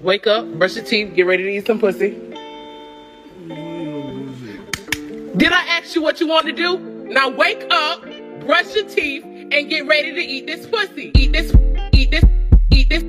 Wake up, brush your teeth, get ready to eat some pussy. Did I ask you what you want to do? Now wake up, brush your teeth, and get ready to eat this pussy. Eat this, eat this, eat this,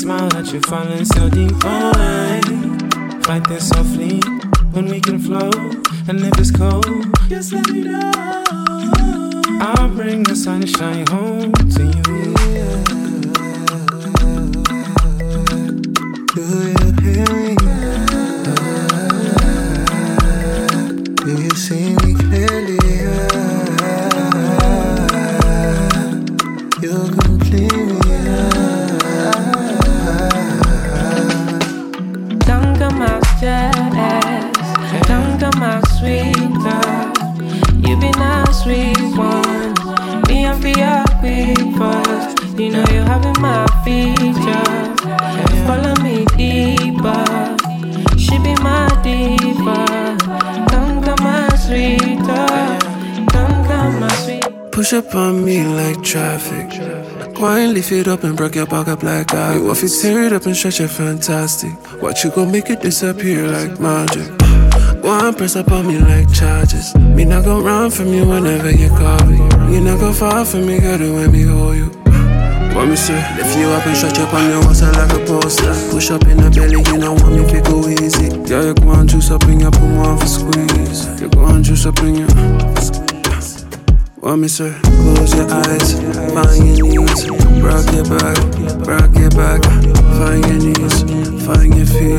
smile that you're falling so deep? I fight this softly when we can flow. And if it's cold, just let me know. I'll bring the sunshine home to you. Do you hear me? Do you see me You know you're having my features. Follow me deeper. She be my diva. Come to my sweet girl. Come to my sweet. Push up on me like traffic. Wine, lift it up and break your back up like that. You off it, tear it up and stretch it fantastic. What you gon' make it disappear like magic? One press up on me like charges. Me not go run from you whenever you call me. You not go fall from me, girl, the way me hold you. What me say? Lift you up and stretch up on your waist like a poster. Push up in the belly, you know want me to go easy. Yeah, you go on juice up in your put one for squeeze. You go on juice up in your. What me say? Close your eyes, find your knees, rock your back, rock your back, find your knees, find your feet,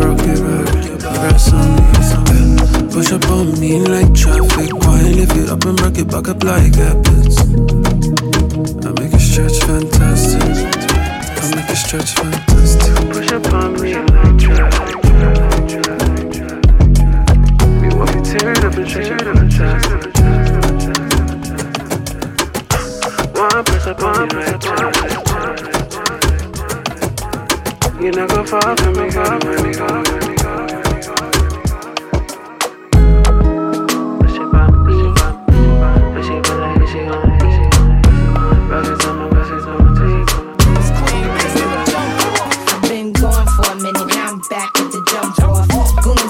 rock your back, press on these. Push up on me like traffic, wine lift it up and rock it back up like habits. Stretch fantastic, I make it stretch fantastic. Push up on me traffic. We want me tear it up and stretch it fantastic. One press up on me like traffic. You not go far from me, girl, when me go. I've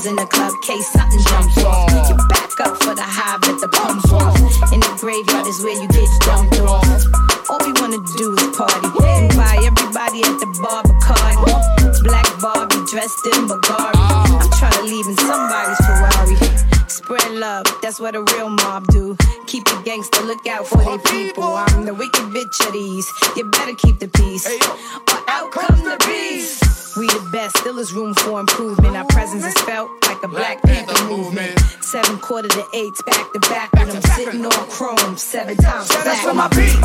In the club, case something jumps off. You back up for the high, but the pump off. In the graveyard is where you get dumped off. All we wanna do is party and buy everybody at the bar Bacardi. Black Barbie dressed in Bulgari. I'm trying to leave in somebody's Ferrari. Spread love, that's what a real mob do. Keep the gangster, look out for their people. I'm the wicked bitch of these. You better keep the peace, is room for improvement. Our presence is felt like a Black Panther movement. Seven quarter to eights, back to back, and I'm sitting on chrome seven times Shout out for my beats.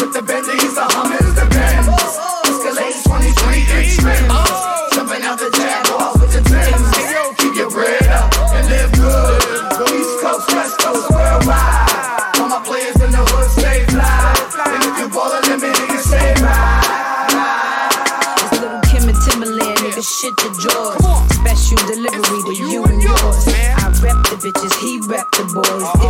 With the Bentleys, the Hummers, the Benz. Oh, oh, oh. Escalade 2020 expense. Boys.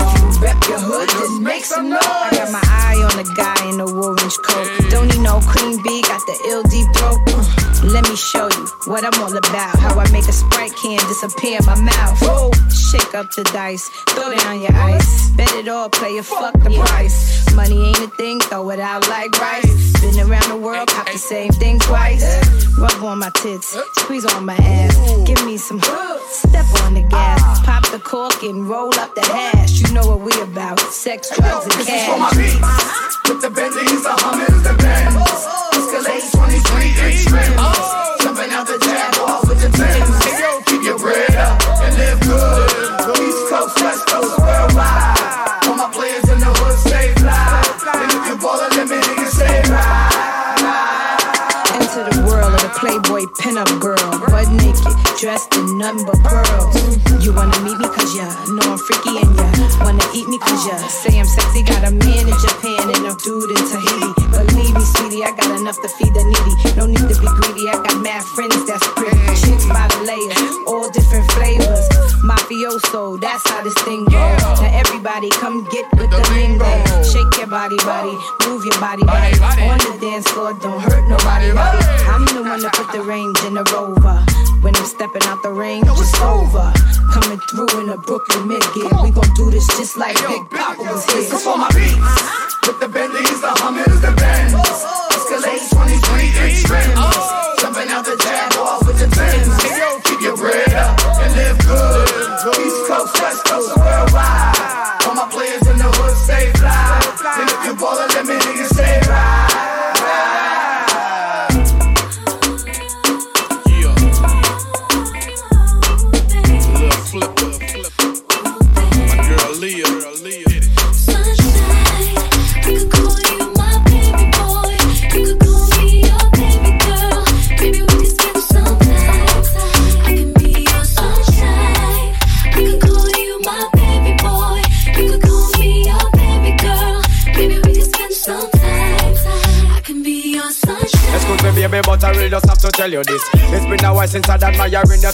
what I'm all about. How I make a sprite can disappear in my mouth. Whoa, shake up the dice, throw down your ice. Bet it all, play it, fuck the price. Money ain't a thing, throw it out like rice. Been around the world, cop the same thing twice. Rub on my tits, squeeze on my ass. Give me some step on the gas. Pop the cork and roll up the hash. You know what we about, sex, drugs, and cash. With the Bentleys, the Hummers, the Benz. Escalade 23 inch oh. rims.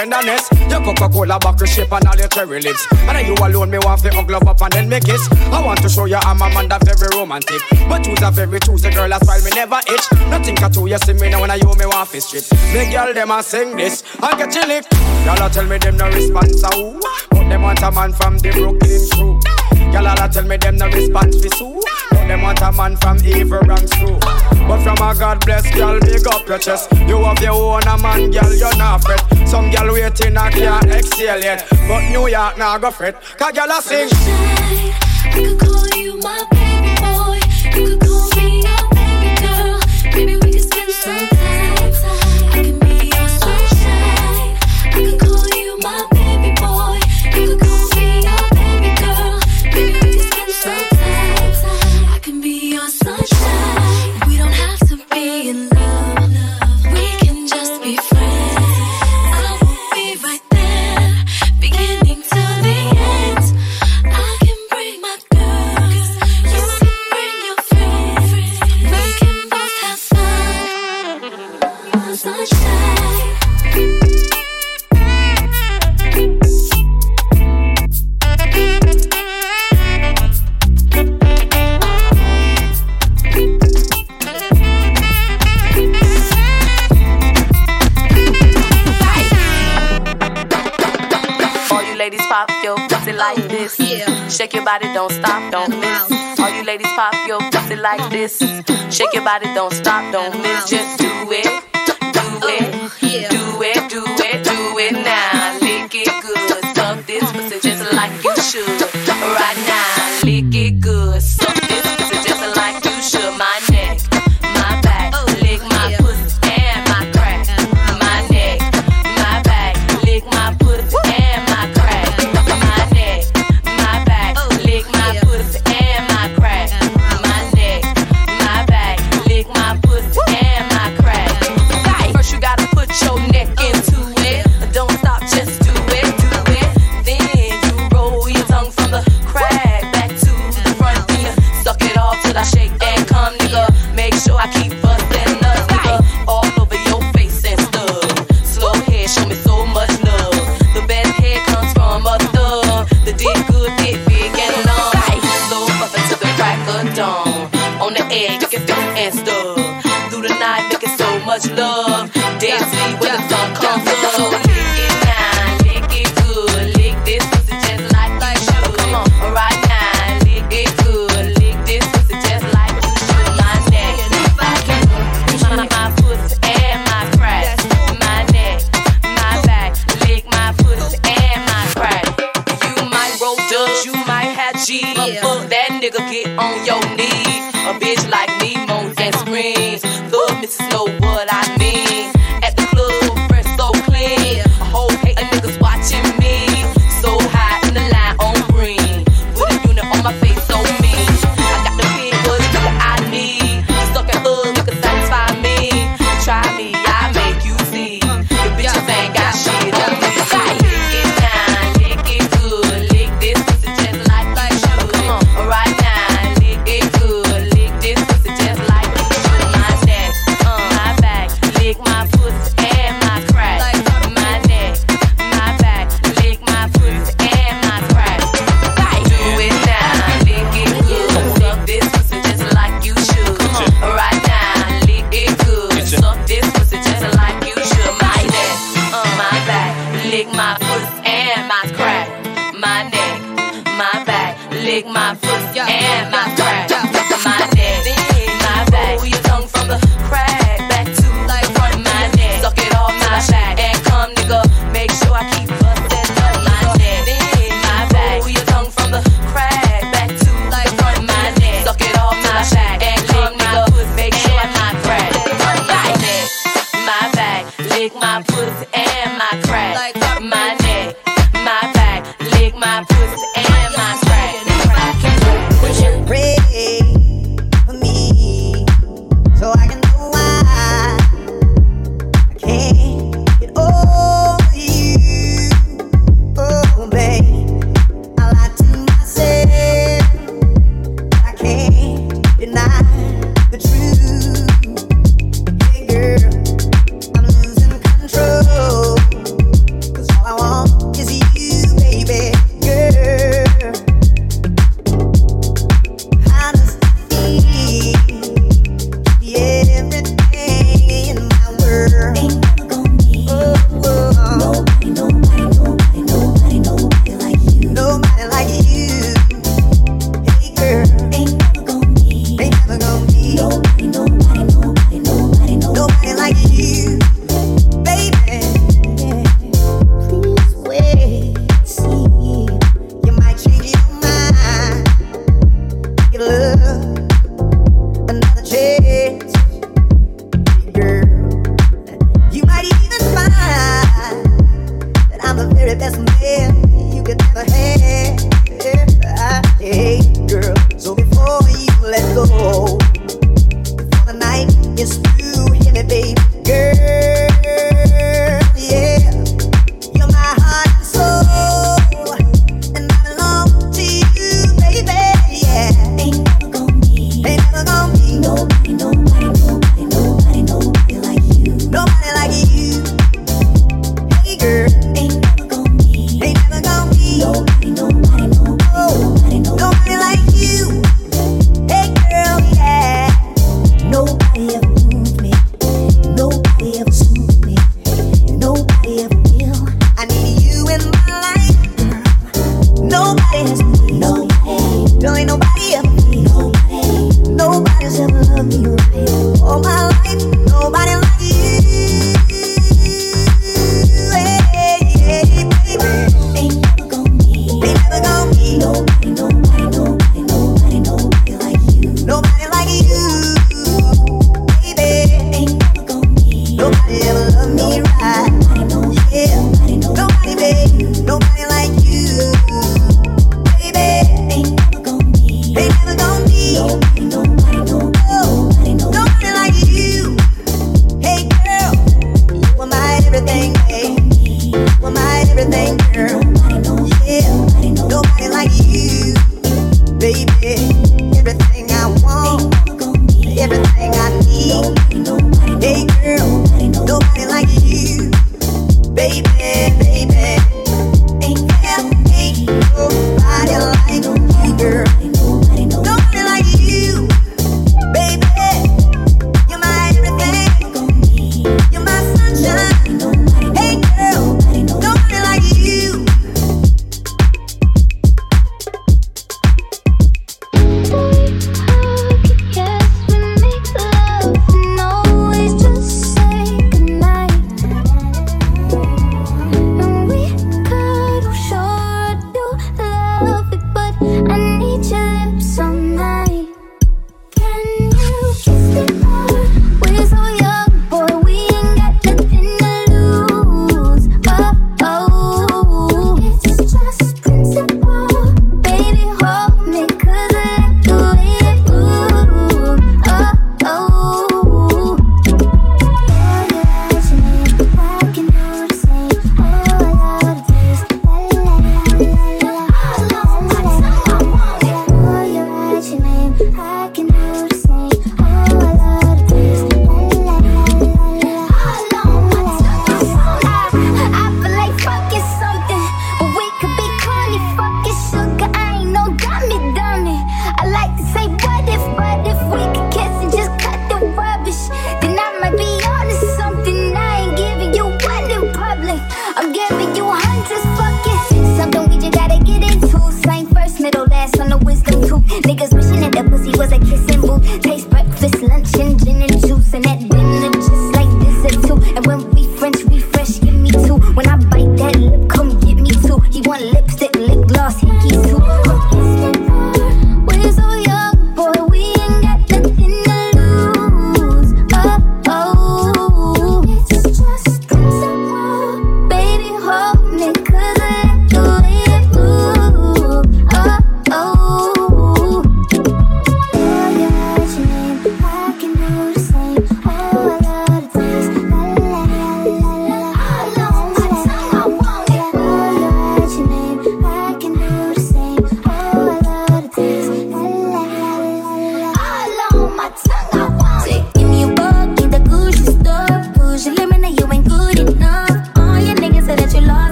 tenderness. Your Coca-Cola bottle shape and all your cherry lips. And I you alone, me want to hug love up and then make kiss. I want to show you I'm a man that very romantic. But you's a very choosy girl, that's why me never itch. Nothing at do, you see me now when I you me want to strip. Me girl, them a sing this, I get you lick. Y'all tell me them no response, ah But them want a man from the Brooklyn crew. Y'all tell me them no response, for so them want a man from evil ranks too. But from a God bless girl, big up your chest. You have your own a man, girl, you're not fret. Some girl waiting, I can't exhale yet. But New York, now nah, go fret. Cause girl, I sing. You could call you my baby boy. You could call me. this. Yeah. Shake your body, don't stop, don't miss. All you ladies pop your pussy like this. Shake your body, don't stop, don't miss. Just do it, do it, do it, do it, do it now. Lick it good, suck this pussy just like you should.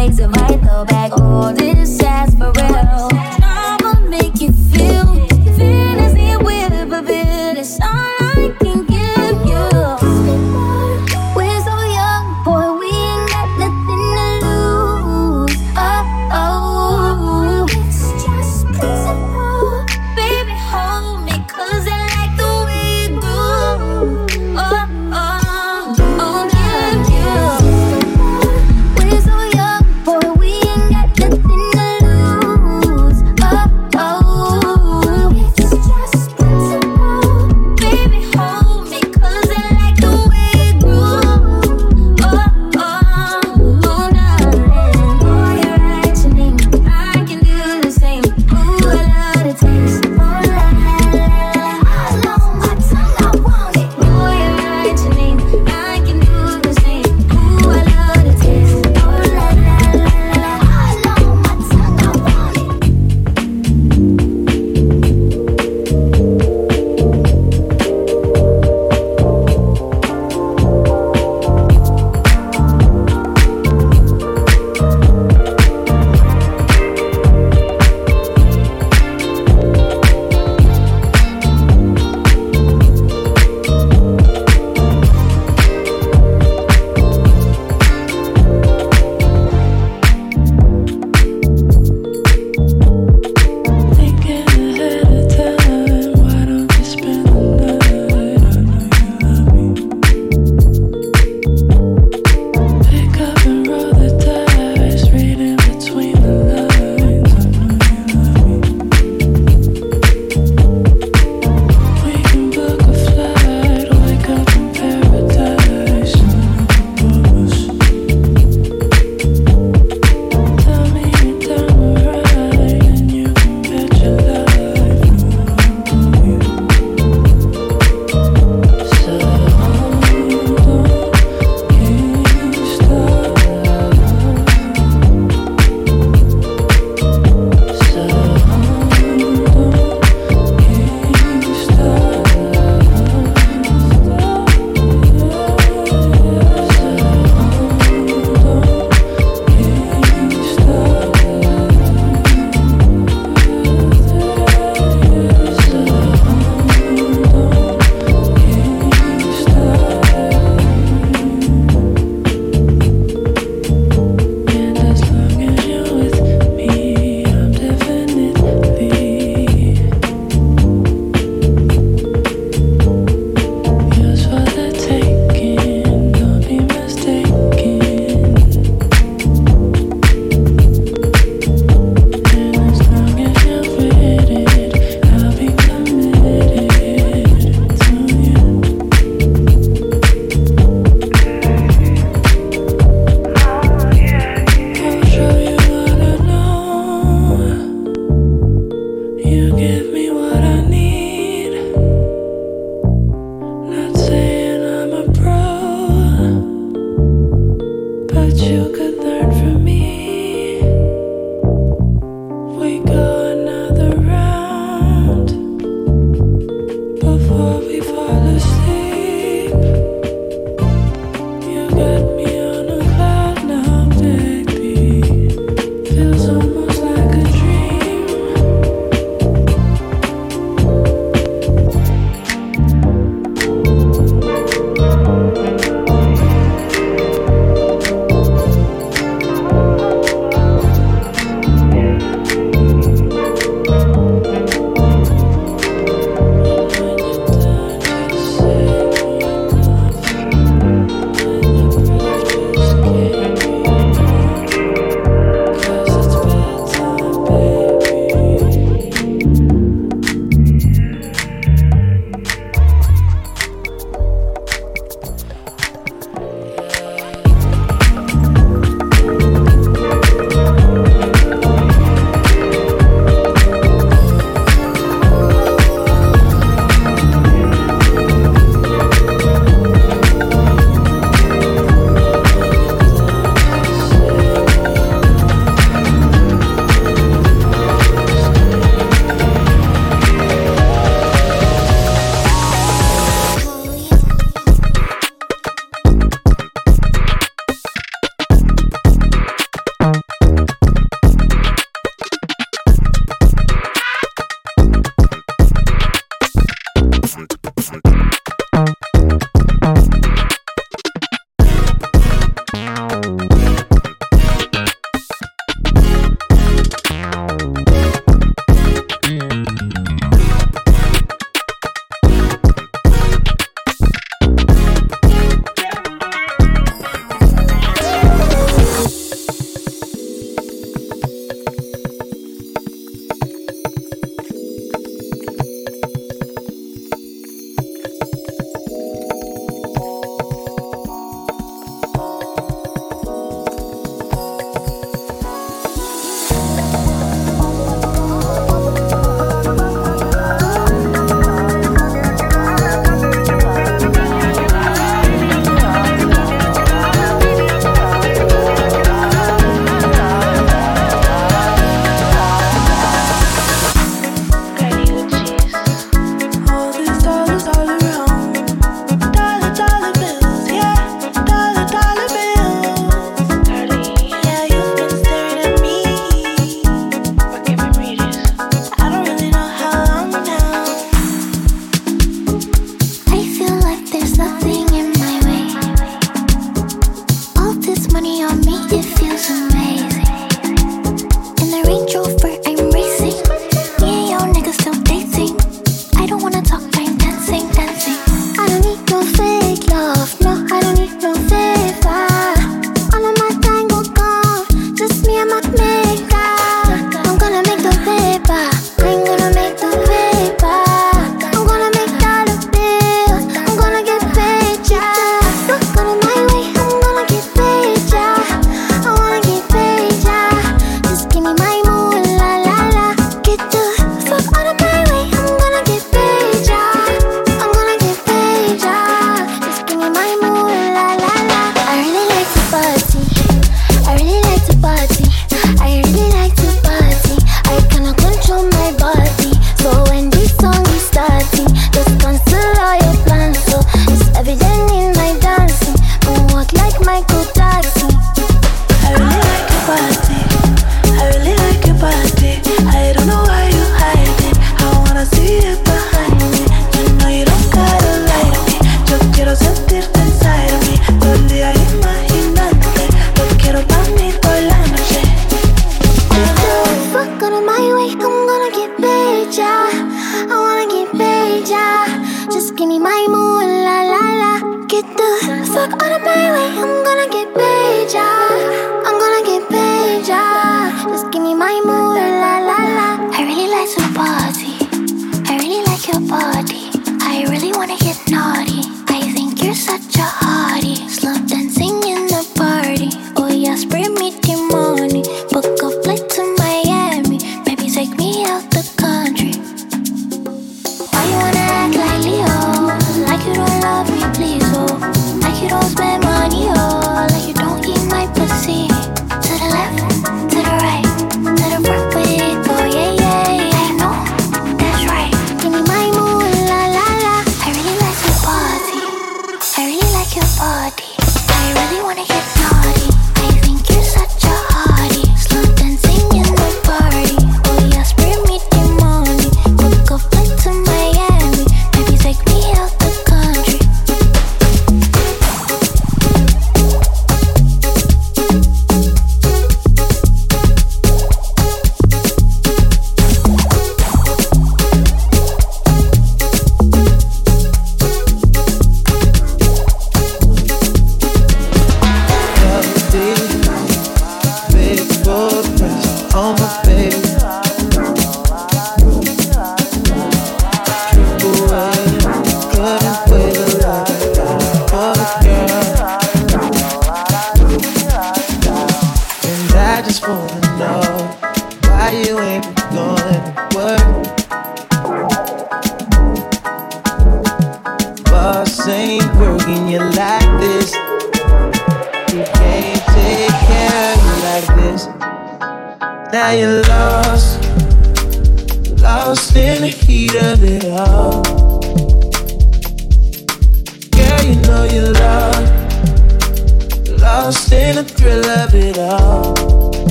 makes a vital back all this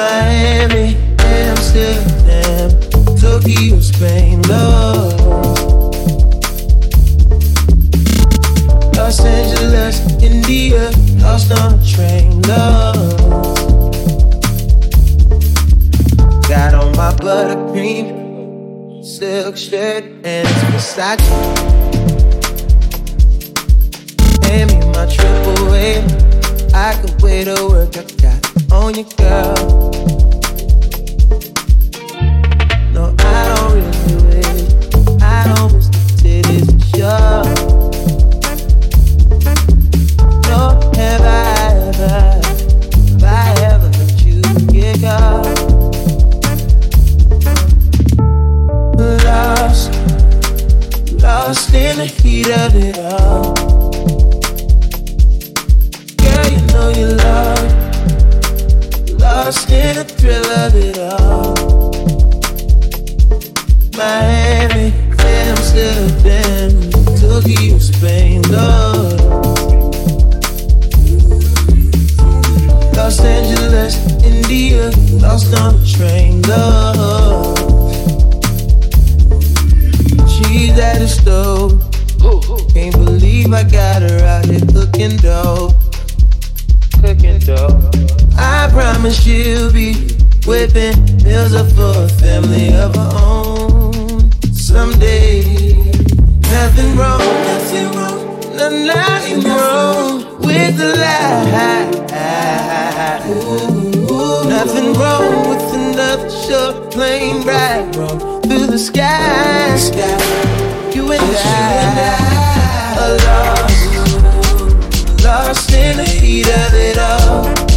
Miami, Amsterdam, Tokyo, Spain, lost. Los Angeles, India, lost on a train, lost. Got on my buttercream silk shirt and it's Versace. Hand me my triple A. I could wait to work got on you. No, I don't really. I don't wish. No, have I ever, ever let you get? Lost, lost in the heat of it all. You know you love, lost in the thrill of it all. Miami, Amsterdam, Tokyo, Spain, Lord. Los Angeles, India, lost on a train, Lord. She's at the stove. Can't believe I got her out here cooking dough. Cooking dough. I promise she'll be whipping meals up for a family of her own someday. Nothing wrong, nothing wrong, no, nothing wrong with the lie. Nothing wrong with another short plane ride through the sky. You and I are lost, in the heat of it all.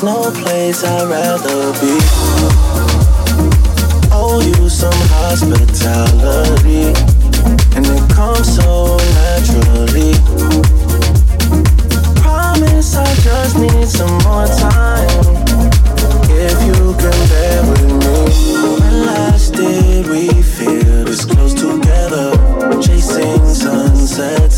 There's no place I'd rather be. Owe you some hospitality, and it comes so naturally. Promise I just need some more time. If you can bear with me, when last did we feel this close together? Chasing sunset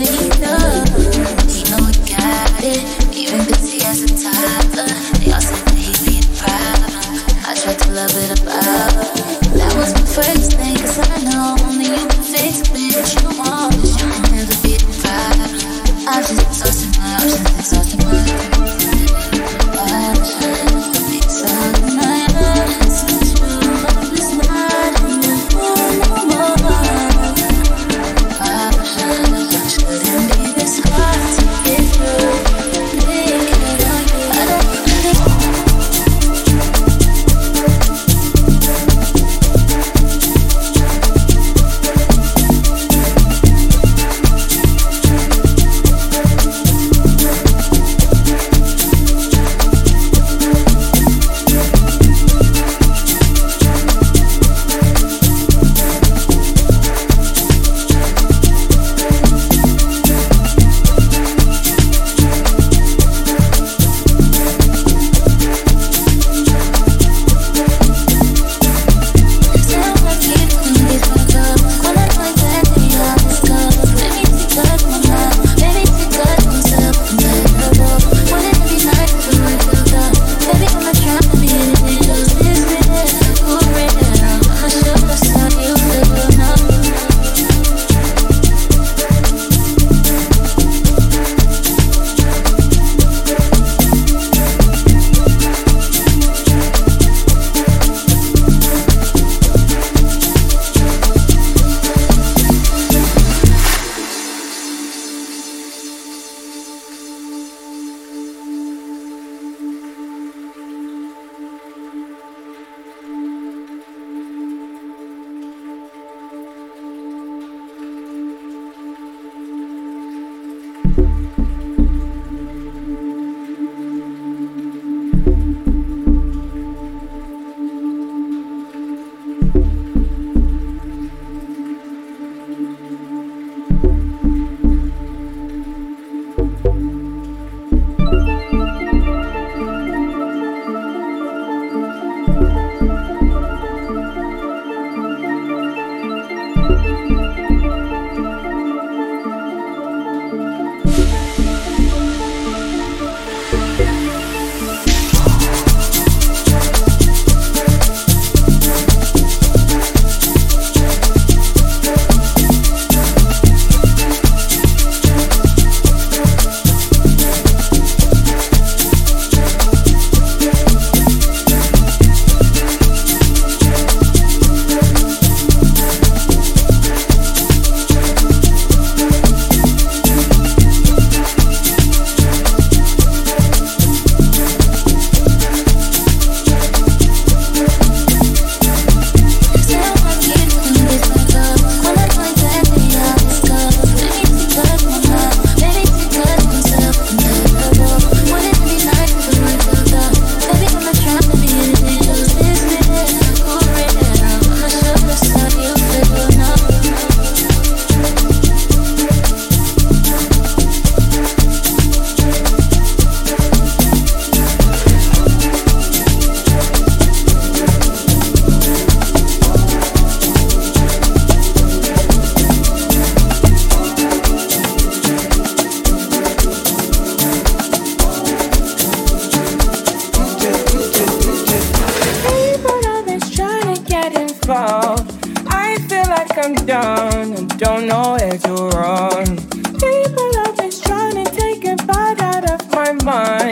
city.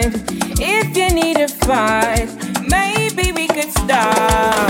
time. If you need a fight, maybe we could start.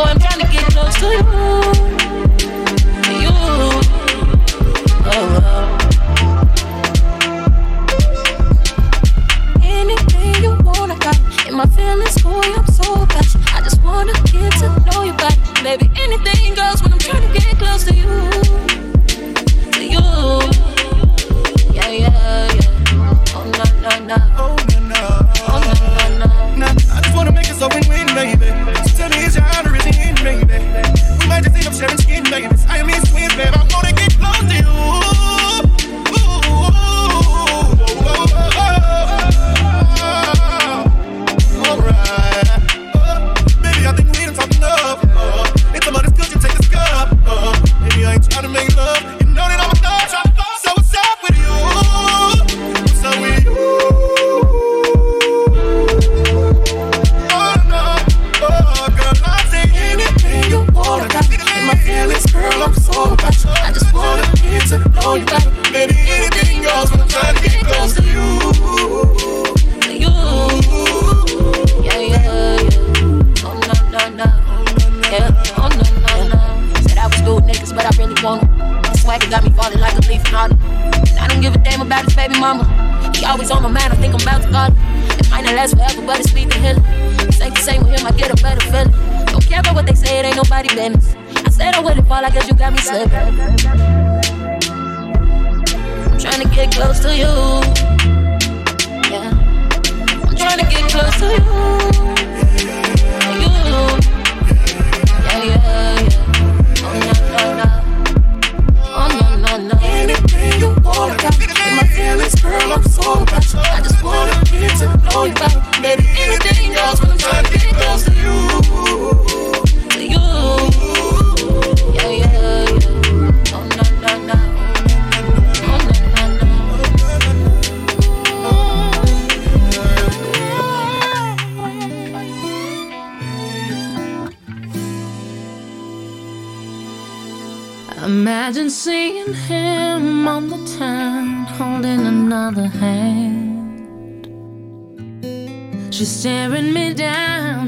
Boy, I'm trying to get close to you.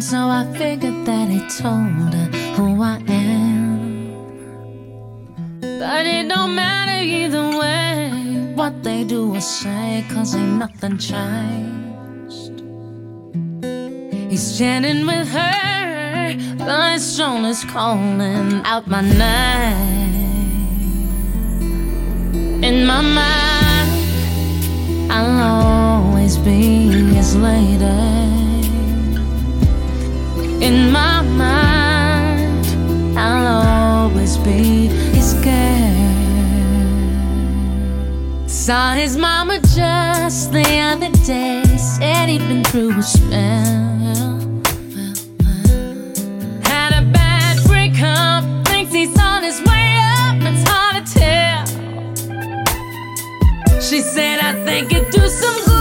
so I figured that it told her who I am. But it don't matter either way what they do or say, cause ain't nothing changed. He's standing with her, but his soul is calling out my name. In my mind, I'll always be his lady in my mind. I'll always be scared. Saw his mama just the other day. Said he'd been through a spell. Had a bad breakup. Thinks he's on his way up. It's hard to tell. She said, I think it'd do some good.